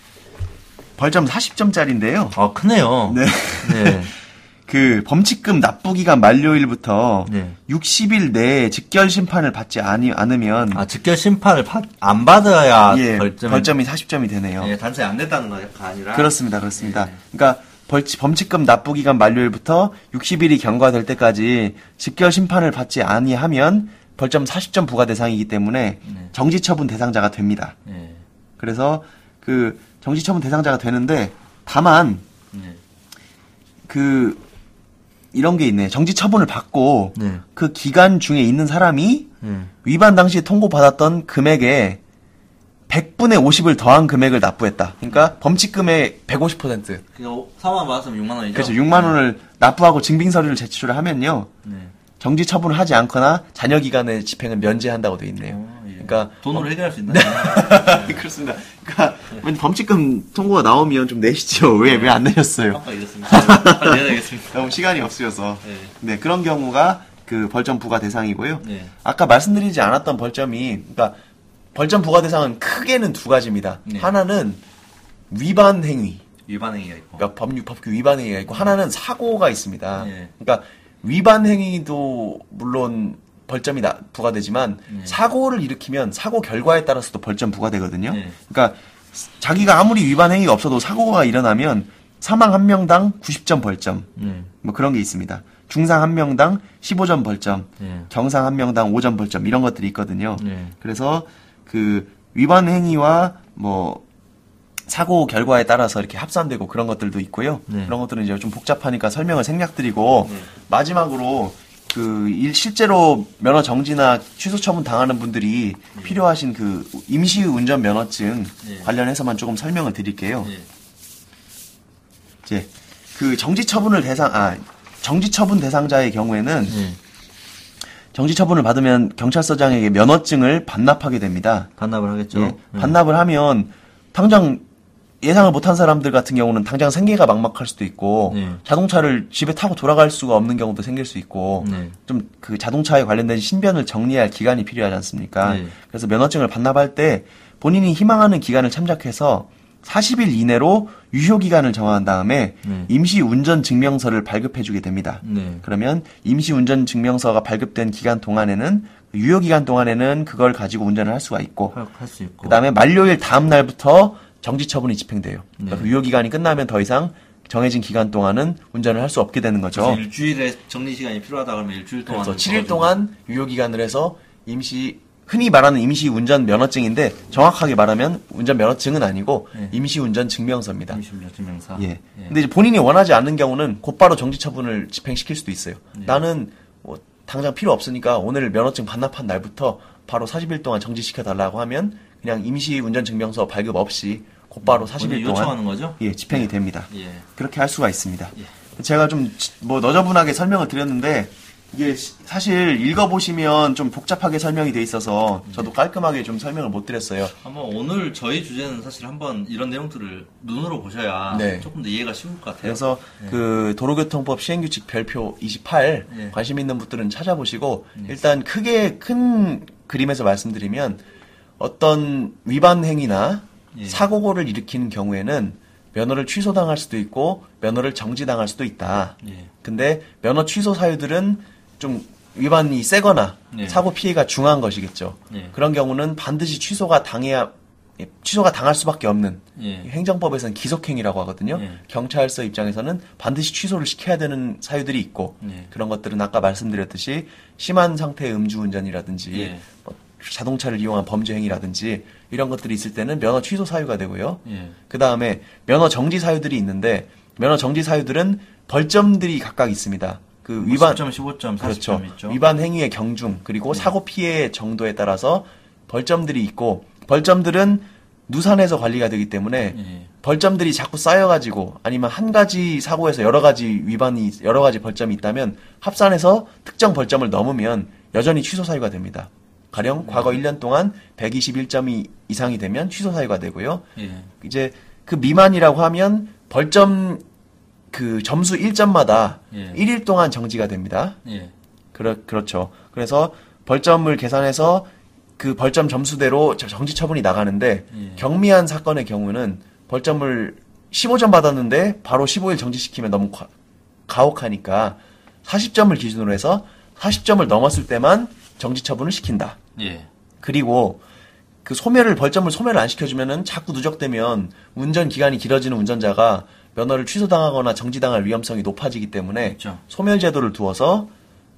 벌점 40점짜리인데요. 아 크네요. 네. 네. *laughs* 그, 범칙금 납부 기간 만료일부터 네. 60일 내에 직결 심판을 받지 아니, 않으면, 아 직결 심판을 받- 안 받아야 예, 벌점이 벌점이 40점이 되네요. 예, 단순히 안 냈다는 거가 아니라 그렇습니다, 그렇습니다. 네. 그러니까 벌- 범칙금 납부 기간 만료일부터 60일이 경과될 때까지 직결 심판을 받지 아니하면 벌점 40점 부과 대상이기 때문에 네. 정지 처분 대상자가 됩니다. 예. 그래서 그 정지 처분 대상자가 되는데 다만 예. 그 이런 게 있네. 정지 처분을 받고 네. 그 기간 중에 있는 사람이 예. 위반 당시 통고받았던 금액에 100분의 50을 더한 금액을 납부했다. 그러니까 범칙금의 150%. 그냥 4만 원 받았으면 6만 원이죠. 그래서 6만 원을 납부하고 증빙 서류를 제출을 하면요. 네. 정지 처분을 하지 않거나 잔여 기간의 집행을 면제한다고 돼 있네요. 어, 예. 그러니까 돈으로 해결할 수 있나요? *laughs* 그렇습니다. 그러니까 범칙금 통고가 나오면 좀 내시죠. *laughs* 왜 왜 안 내셨어요? 아까 이랬습니다. 빨리 내야 되겠습니다. 너무 시간이 없으셔서. 네. 네, 그런 경우가 그 벌점 부과 대상이고요. 네. 아까 말씀드리지 않았던 벌점이 그러니까 벌점 부과 대상은 크게는 두 가지입니다. 네. 하나는 위반 행위, 위반 행위가 있고. 그러니까 법률 법규 위반 행위가 있고 하나는 사고가 있습니다. 네. 그러니까 위반 행위도 물론 벌점이 나- 부과되지만 네. 사고를 일으키면 사고 결과에 따라서도 벌점 부과되거든요. 네. 그러니까 자기가 아무리 위반 행위가 없어도 사고가 일어나면 사망 한 명당 90점 벌점 네. 뭐 그런 게 있습니다. 중상 한 명당 15점 벌점, 네. 경상 한 명당 5점 벌점 이런 것들이 있거든요. 네. 그래서 그 위반 행위와 뭐 사고 결과에 따라서 이렇게 합산되고 그런 것들도 있고요. 네. 그런 것들은 이제 좀 복잡하니까 설명을 생략드리고 네. 마지막으로 그 일 실제로 면허 정지나 취소 처분 당하는 분들이 필요하신 그 임시 운전 면허증 네. 관련해서만 조금 설명을 드릴게요. 예. 이제 그 정지 처분을 대상 아 정지 처분 대상자의 경우에는 예. 정지 처분을 받으면 경찰서장에게 면허증을 반납하게 됩니다. 반납을 하겠죠. 반납을 하면 당장 예상을 못한 사람들 같은 경우는 당장 생계가 막막할 수도 있고 네. 자동차를 집에 타고 돌아갈 수가 없는 경우도 생길 수 있고 네. 좀 그 자동차에 관련된 신변을 정리할 기간이 필요하지 않습니까? 네. 그래서 면허증을 반납할 때 본인이 희망하는 기간을 참작해서 40일 이내로 유효 기간을 정한 다음에 네. 임시 운전 증명서를 발급해 주게 됩니다. 네. 그러면 임시 운전 증명서가 발급된 기간 동안에는 유효 기간 동안에는 그걸 가지고 운전을 할 수가 있고 할 수 있고. 그다음에 만료일 다음 날부터 정지 처분이 집행돼요. 그러니까 네. 그 유효 기간이 끝나면 더 이상 정해진 기간 동안은 운전을 할 수 없게 되는 거죠. 일주일에 정리 시간이 필요하다 그러면 일주일 동안. 그래서 7일 동안 유효 기간을 해서 임시 흔히 말하는 임시 운전 면허증인데 정확하게 말하면 운전 면허증은 아니고 네. 임시 운전 증명서입니다. 임시 운전 증명서. 예. 근데 이제 본인이 원하지 않는 경우는 곧바로 정지 처분을 집행시킬 수도 있어요. 네. 나는 뭐 당장 필요 없으니까 오늘 면허증 반납한 날부터 바로 40일 동안 정지시켜 달라고 하면 그냥 임시 운전 증명서 발급 없이 곧바로 40일 본인이 동안 요청하는 거죠? 예, 집행이 됩니다. 예. 그렇게 할 수가 있습니다. 제가 좀 뭐 너저분하게 설명을 드렸는데 이게 시- 사실 읽어보시면 좀 복잡하게 설명이 돼 있어서 저도 깔끔하게 좀 설명을 못 드렸어요. 한번 오늘 저희 주제는 사실 한번 이런 내용들을 눈으로 보셔야 네. 조금 더 이해가 쉬울 것 같아요. 그래서 그 도로교통법 시행규칙 별표 28 네. 관심 있는 분들은 찾아보시고 일단 크게 큰 그림에서 말씀드리면 어떤 위반 행위나 예. 사고를 일으키는 경우에는 면허를 취소당할 수도 있고 면허를 정지당할 수도 있다. 예. 근데 면허 취소 사유들은 좀 위반이 세거나 네. 사고 피해가 중한 것이겠죠. 네. 그런 경우는 반드시 취소가 당해야 예, 취소가 당할 수밖에 없는 예. 행정법에서는 기속행위라고 하거든요. 네. 경찰서 입장에서는 반드시 취소를 시켜야 되는 사유들이 있고 네. 그런 것들은 아까 말씀드렸듯이 심한 상태의 음주운전이라든지 예. 뭐 자동차를 이용한 범죄 행위라든지 이런 것들이 있을 때는 면허 취소 사유가 되고요. 예. 그 다음에 면허 정지 사유들이 있는데 면허 정지 사유들은 벌점들이 각각 있습니다. 그 위반 10점, 15점, 40점 그렇죠. 있죠. 위반 행위의 경중 그리고 사고 피해 정도에 따라서 벌점들이 있고 벌점들은 누산에서 관리가 되기 때문에 예. 벌점들이 자꾸 쌓여가지고 아니면 한 가지 사고에서 여러 가지 위반이 여러 가지 벌점이 있다면 합산해서 특정 벌점을 넘으면 여전히 취소 사유가 됩니다. 가령 과거 1년 동안 121점이 이상이 되면 취소 사유가 되고요. 예. 이제 그 미만이라고 하면 벌점 그 점수 1점마다 예. 1일 동안 정지가 됩니다. 예. 그렇, 그렇죠. 그래서 벌점을 계산해서 그 벌점 점수대로 저- 정지 처분이 나가는데 예. 경미한 사건의 경우는 벌점을 15점 받았는데 바로 15일 정지시키면 너무 과- 가혹하니까 40점을 기준으로 해서 40점을 넘었을 때만 정지 처분을 시킨다. 예. 그리고 그 소멸을 벌점을 소멸을 안 시켜주면은 자꾸 누적되면 운전 기간이 길어지는 운전자가 면허를 취소당하거나 정지당할 위험성이 높아지기 때문에 그렇죠. 소멸 제도를 두어서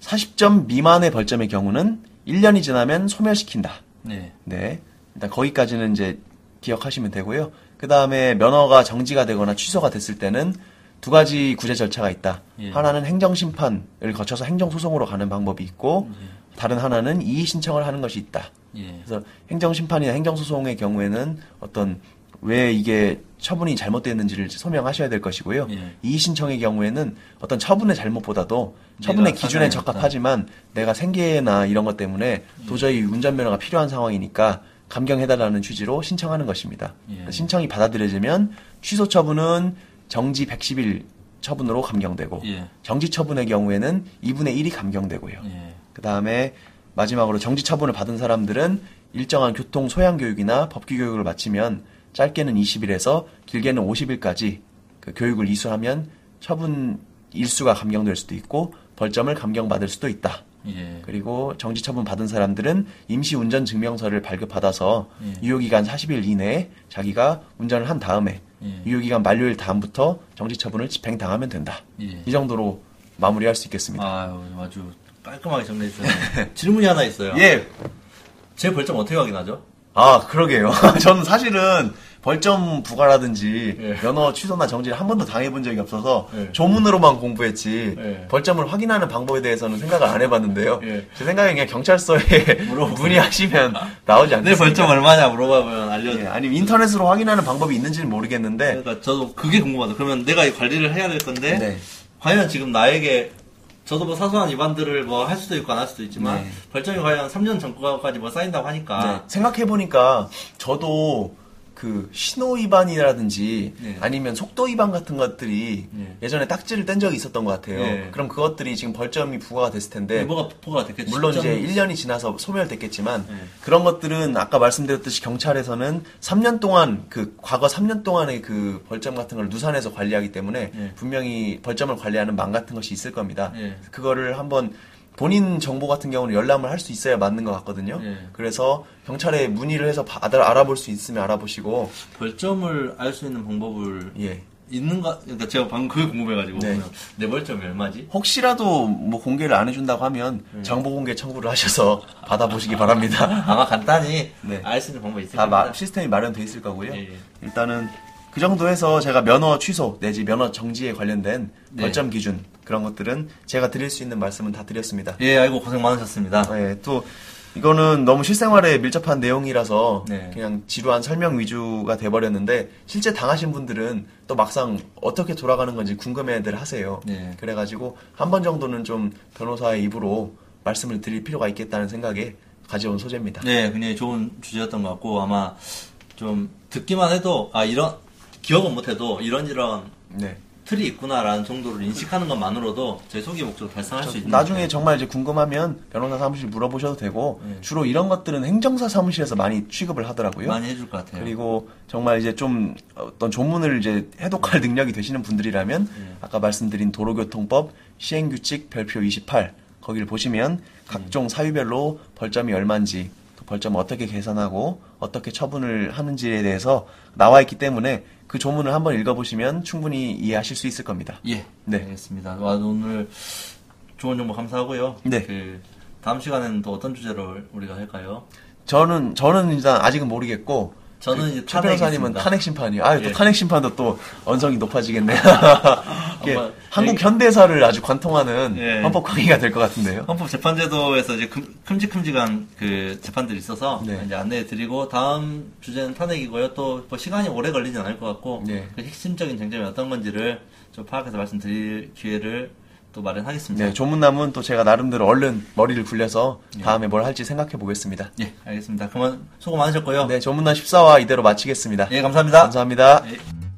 40점 미만의 벌점의 경우는 1년이 지나면 소멸시킨다. 네. 네. 일단 거기까지는 이제 기억하시면 되고요. 그 다음에 면허가 정지가 되거나 취소가 됐을 때는 두 가지 구제 절차가 있다. 예. 하나는 행정심판을 거쳐서 행정소송으로 가는 방법이 있고, 다른 하나는 이의 신청을 하는 것이 있다. 예. 그래서 행정심판이나 행정소송의 경우에는 어떤 왜 이게 처분이 잘못됐는지를 소명하셔야 될 것이고요. 예. 이의 신청의 경우에는 어떤 처분의 잘못보다도 처분의 기준에. 적합하지만 내가 생계나 이런 것 때문에 도저히 운전면허가 필요한 상황이니까 감경해달라는 취지로 신청하는 것입니다. 예. 신청이 받아들여지면 취소 처분은 정지 110일 처분으로 감경되고 예. 정지 처분의 경우에는 2분의 1이 감경되고요. 예. 그 다음에 마지막으로 정지 처분을 받은 사람들은 일정한 교통 소양 교육이나 법규 교육을 마치면 짧게는 20일에서 길게는 50일까지 그 교육을 이수하면 처분 일수가 감경될 수도 있고 벌점을 감경받을 수도 있다. 예. 그리고 정지 처분 받은 사람들은 임시 운전 증명서를 발급받아서 예. 유효기간 40일 이내에 자기가 운전을 한 다음에 예. 유효기간 만료일 다음부터 정지 처분을 집행당하면 된다. 예. 이 정도로 마무리할 수 있겠습니다. 아유, 아주 깔끔하게 정리해 주셨네요. *laughs* 질문이 하나 있어요. 예. 제 벌점 어떻게 확인하죠? 아, 그러게요. *laughs* 저는 사실은 벌점 부과라든지 예. 면허 취소나 정지를 한 번도 당해본 적이 없어서 예. 조문으로만 공부했지 예. 벌점을 확인하는 방법에 대해서는 생각을 안 해봤는데요. 예. 제 생각에 그냥 경찰서에. 문의하시면 나오지 내 않겠습니까? 벌점 얼마냐 물어보면 알려줘. 예, 아니면 인터넷으로 확인하는 방법이 있는지는 모르겠는데 그러니까 저도 그게 궁금하다. 그러면 내가 이 관리를 해야 될 건데 네. 과연 지금 나에게 저도 뭐 사소한 위반들을 뭐 할 수도 있고 안 할 수도 있지만 네. 벌점이 과연 3년 전까지 뭐 쌓인다고 하니까 네, 생각해 보니까 저도 그 신호 위반이라든지 네. 아니면 속도 위반 같은 것들이 네. 예전에 딱지를 뗀 적이 있었던 것 같아요. 네. 그럼 그것들이 지금 벌점이 부과가 됐을 텐데 뭐가 포가 됐겠지. 물론 이제 시점- 1년이 지나서 소멸됐겠지만 네. 그런 것들은 아까 말씀드렸듯이 경찰에서는 3년 동안 그 과거 3년 동안의 그 벌점 같은 걸 누산해서 관리하기 때문에 네. 분명히 벌점을 관리하는 망 같은 것이 있을 겁니다. 네. 그거를 한번 본인 정보 같은 경우는 열람을 할 수 있어야 맞는 것 같거든요. 네. 그래서 경찰에 문의를 해서 바- 알아- 알아볼 수 있으면 알아보시고 벌점을 알 수 있는 방법을 예. 있는가? 그러니까 제가 방금 그게 궁금해가지고 네. 내 벌점이 얼마지? 혹시라도 뭐 공개를 안 해준다고 하면 네. 정보 공개 청구를 하셔서 *laughs* 받아보시기 바랍니다. 아마 간단히 네. 알수 있는 방법이 있을 다 겁니다. 마- 시스템이 마련돼 있을 거고요. 예, 예. 일단은 그 정도 해서 제가 면허 취소 내지 면허 정지에 관련된 네. 벌점 기준 그런 것들은 제가 드릴 수 있는 말씀은 다 드렸습니다. 예, 아이고 고생 많으셨습니다. 예, 또 이거는 너무 실생활에 밀접한 내용이라서 네. 그냥 지루한 설명 위주가 돼버렸는데 실제 당하신 분들은 또 막상 어떻게 돌아가는 건지 궁금해들 하세요. 네. 그래가지고 한 번 정도는 좀 변호사의 입으로 말씀을 드릴 필요가 있겠다는 생각에 가져온 소재입니다. 네, 굉장히 좋은 주제였던 것 같고 아마 좀 듣기만 해도 아 이런 기억은 못해도 이런 이런 네. 틀이 있구나라는 정도를 인식하는 것만으로도 제 소기 목적을 달성할 수 있는 나중에 정말 이제 궁금하면 변호사 사무실 물어보셔도 되고 네. 주로 이런 것들은 행정사 사무실에서 많이 취급을 하더라고요. 많이 해줄 것 같아요. 그리고 정말 이제 좀 어떤 조문을 이제 해독할 능력이 되시는 분들이라면 네. 아까 말씀드린 도로교통법 시행규칙 별표 28 거기를 보시면 네. 각종 사유별로 벌점이 얼마인지 또 벌점 어떻게 계산하고 어떻게 처분을 하는지에 대해서 나와 있기 때문에 그 조문을 한번 읽어보시면 충분히 이해하실 수 있을 겁니다. 예, 네. 알겠습니다. 와, 오늘 좋은 정보 감사하고요. 네. 그 다음 시간에는 또 어떤 주제로 우리가 할까요? 저는 저는 일단 아직은 모르겠고 저는 그 이제 최 변호사님은. 탄핵 심판이요. 아유 예. 또 탄핵 심판도 또 언성이 높아지겠네요. *laughs* *laughs* 이게 한번 한국 얘기- 현대사를 아주 관통하는 예. 헌법 강의가 될 것 같은데요. 헌법 재판제도에서 이제 금, 큼직큼직한 그 재판들이 있어서 네. 이제 안내해 드리고 다음 주제는 탄핵이고요. 또 뭐 시간이 오래 걸리진 않을 것 같고 네. 그 핵심적인 쟁점이 어떤 건지를 좀 파악해서 말씀드릴 기회를 또 마련하겠습니다. 네, 조문남은 또 제가 나름대로 얼른 머리를 굴려서 다음에 뭘 할지 생각해 보겠습니다. 예, 알겠습니다. 그러면 수고 많으셨고요. 네, 조문남 14화 이대로 마치겠습니다. 예, 감사합니다. 감사합니다. 예.